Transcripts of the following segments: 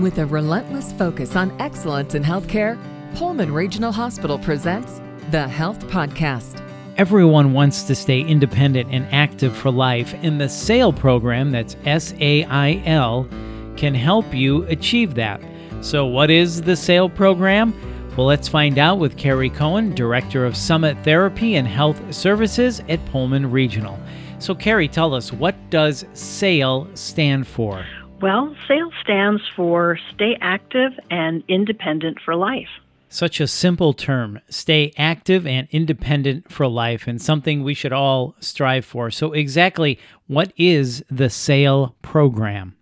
With a relentless focus on excellence in healthcare, Pullman Regional Hospital presents the Health Podcast. Everyone wants to stay independent and active for life, and the SAIL program, that's S A I L, can help you achieve that. So, what is the SAIL program? Well, let's find out with Carrie Coen, Director of Summit Therapy and Health Services at Pullman Regional. So, Carrie, tell us what does SAIL stand for? Well, SAIL stands for Stay Active and Independent for Life. Such a simple term, stay active and independent for life, and something we should all strive for. So, exactly what is the SAIL program?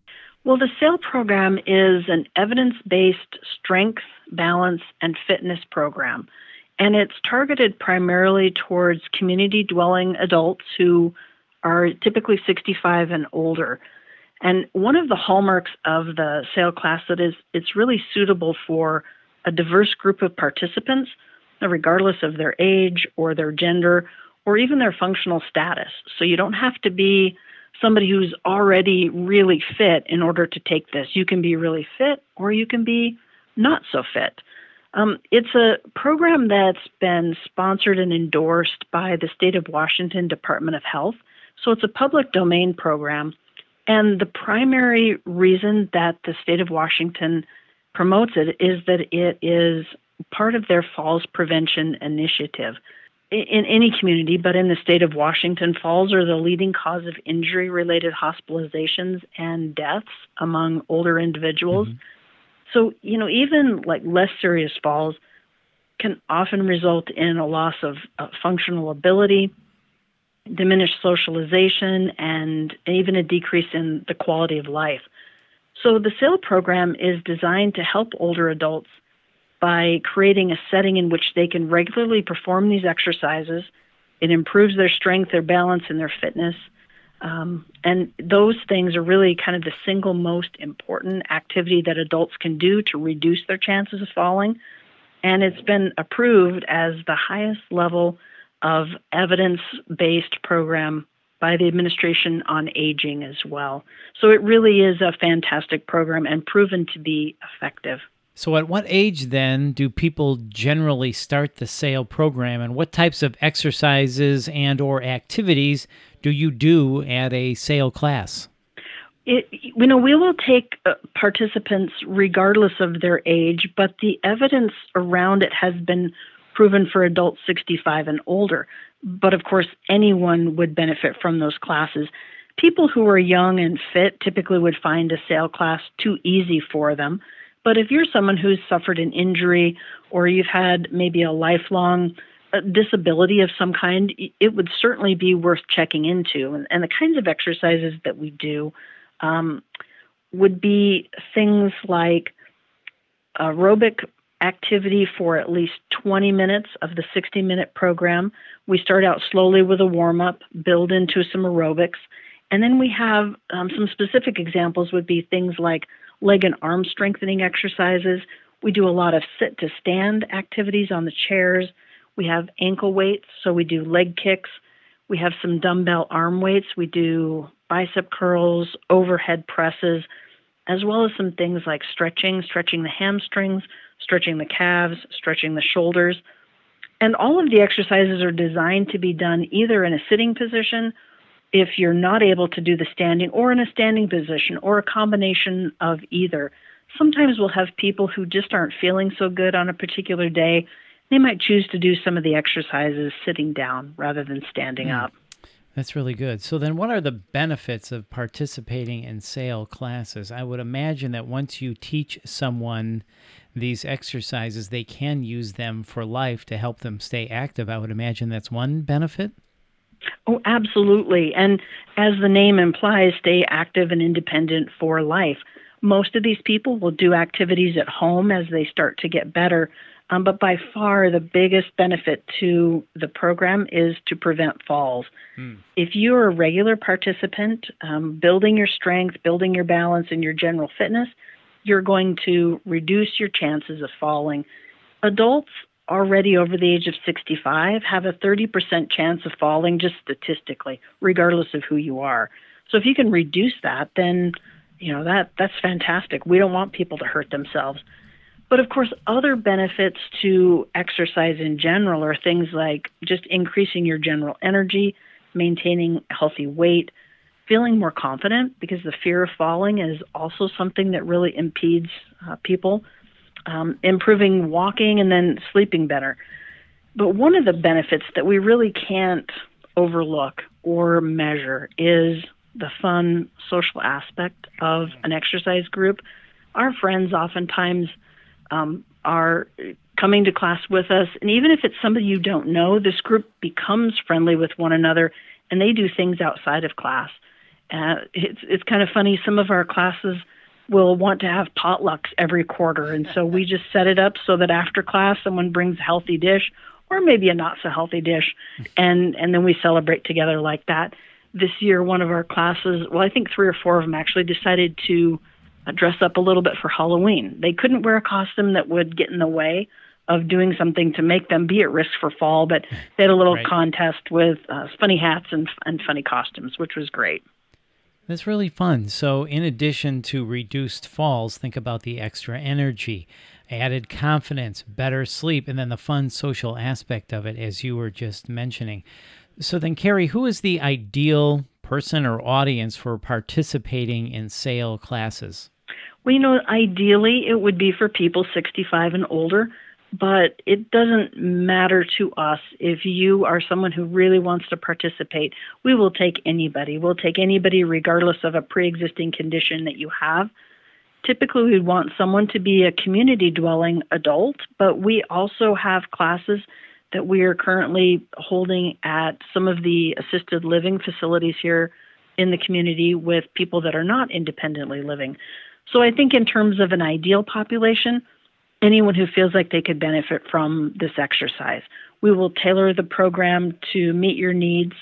Well, the SAIL program is an evidence based strength, balance, and fitness program. And it's targeted primarily towards community dwelling adults who are typically 65 and older. And one of the hallmarks of the SAIL class that is it's really suitable for a diverse group of participants, regardless of their age or their gender or even their functional status. So you don't have to be somebody who's already really fit in order to take this. You can be really fit or you can be not so fit. Um, it's a program that's been sponsored and endorsed by the state of Washington Department of Health. So it's a public domain program. And the primary reason that the state of Washington promotes it is that it is part of their falls prevention initiative in any community, but in the state of Washington, falls are the leading cause of injury related hospitalizations and deaths among older individuals. Mm-hmm. So, you know, even like less serious falls can often result in a loss of uh, functional ability, diminished socialization, and even a decrease in the quality of life. So, the SAIL program is designed to help older adults by creating a setting in which they can regularly perform these exercises. It improves their strength, their balance, and their fitness. Um, and those things are really kind of the single most important activity that adults can do to reduce their chances of falling. And it's been approved as the highest level of evidence based program by the Administration on Aging as well. So it really is a fantastic program and proven to be effective. So, at what age then do people generally start the SAIL program, and what types of exercises and/or activities do you do at a SAIL class? It, you know, we will take uh, participants regardless of their age, but the evidence around it has been proven for adults 65 and older. But of course, anyone would benefit from those classes. People who are young and fit typically would find a SAIL class too easy for them. But if you're someone who's suffered an injury or you've had maybe a lifelong uh, disability of some kind, it would certainly be worth checking into. And, and the kinds of exercises that we do um, would be things like aerobic activity for at least 20 minutes of the 60 minute program. We start out slowly with a warm up, build into some aerobics, and then we have um, some specific examples would be things like leg and arm strengthening exercises. We do a lot of sit to stand activities on the chairs. We have ankle weights, so we do leg kicks. We have some dumbbell arm weights. We do bicep curls, overhead presses, as well as some things like stretching, stretching the hamstrings, stretching the calves, stretching the shoulders. And all of the exercises are designed to be done either in a sitting position if you're not able to do the standing or in a standing position or a combination of either. Sometimes we'll have people who just aren't feeling so good on a particular day. They might choose to do some of the exercises sitting down rather than standing mm. up. That's really good. So, then what are the benefits of participating in SAIL classes? I would imagine that once you teach someone these exercises, they can use them for life to help them stay active. I would imagine that's one benefit. Oh, absolutely. And as the name implies, stay active and independent for life. Most of these people will do activities at home as they start to get better. Um, but by far, the biggest benefit to the program is to prevent falls. Hmm. If you're a regular participant, um, building your strength, building your balance, and your general fitness, you're going to reduce your chances of falling. Adults already over the age of 65 have a 30% chance of falling just statistically, regardless of who you are. So if you can reduce that, then you know that that's fantastic. We don't want people to hurt themselves. But of course, other benefits to exercise in general are things like just increasing your general energy, maintaining healthy weight, feeling more confident because the fear of falling is also something that really impedes uh, people, um, improving walking, and then sleeping better. But one of the benefits that we really can't overlook or measure is the fun social aspect of an exercise group. Our friends oftentimes um, are coming to class with us, and even if it's somebody you don't know, this group becomes friendly with one another, and they do things outside of class. Uh, it's it's kind of funny. Some of our classes will want to have potlucks every quarter, and so we just set it up so that after class, someone brings a healthy dish or maybe a not so healthy dish, and and then we celebrate together like that. This year, one of our classes, well, I think three or four of them actually decided to dress up a little bit for Halloween. They couldn't wear a costume that would get in the way of doing something to make them be at risk for fall, but they had a little right. contest with uh, funny hats and, and funny costumes, which was great. That's really fun. So, in addition to reduced falls, think about the extra energy, added confidence, better sleep, and then the fun social aspect of it, as you were just mentioning. So, then, Carrie, who is the ideal person or audience for participating in SAIL classes? Well, you know, ideally it would be for people 65 and older, but it doesn't matter to us if you are someone who really wants to participate. We will take anybody. We'll take anybody regardless of a pre existing condition that you have. Typically, we want someone to be a community dwelling adult, but we also have classes that we are currently holding at some of the assisted living facilities here in the community with people that are not independently living. So I think, in terms of an ideal population, anyone who feels like they could benefit from this exercise. We will tailor the program to meet your needs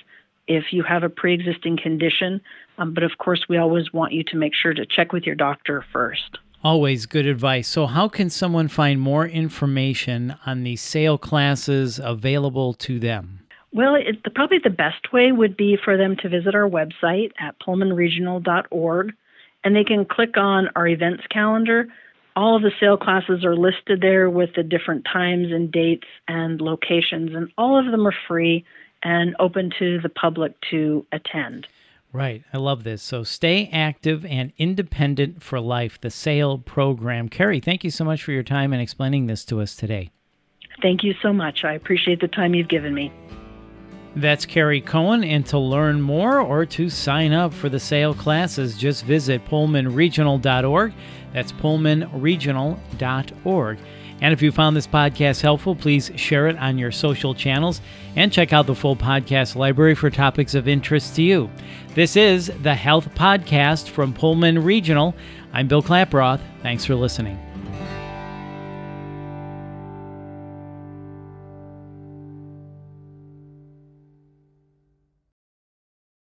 if you have a pre existing condition. Um, but of course, we always want you to make sure to check with your doctor first. Always good advice. So, how can someone find more information on the SAIL classes available to them? Well, it, the, probably the best way would be for them to visit our website at pullmanregional.org and they can click on our events calendar. All of the SAIL classes are listed there with the different times and dates and locations, and all of them are free and open to the public to attend. Right. I love this. So stay active and independent for life, the SAIL program. Carrie, thank you so much for your time and explaining this to us today. Thank you so much. I appreciate the time you've given me. That's Carrie Coen. And to learn more or to sign up for the SAIL classes, just visit pullmanregional.org. That's pullmanregional.org. And if you found this podcast helpful, please share it on your social channels and check out the full podcast library for topics of interest to you. This is the Health Podcast from Pullman Regional. I'm Bill Klaproth. Thanks for listening.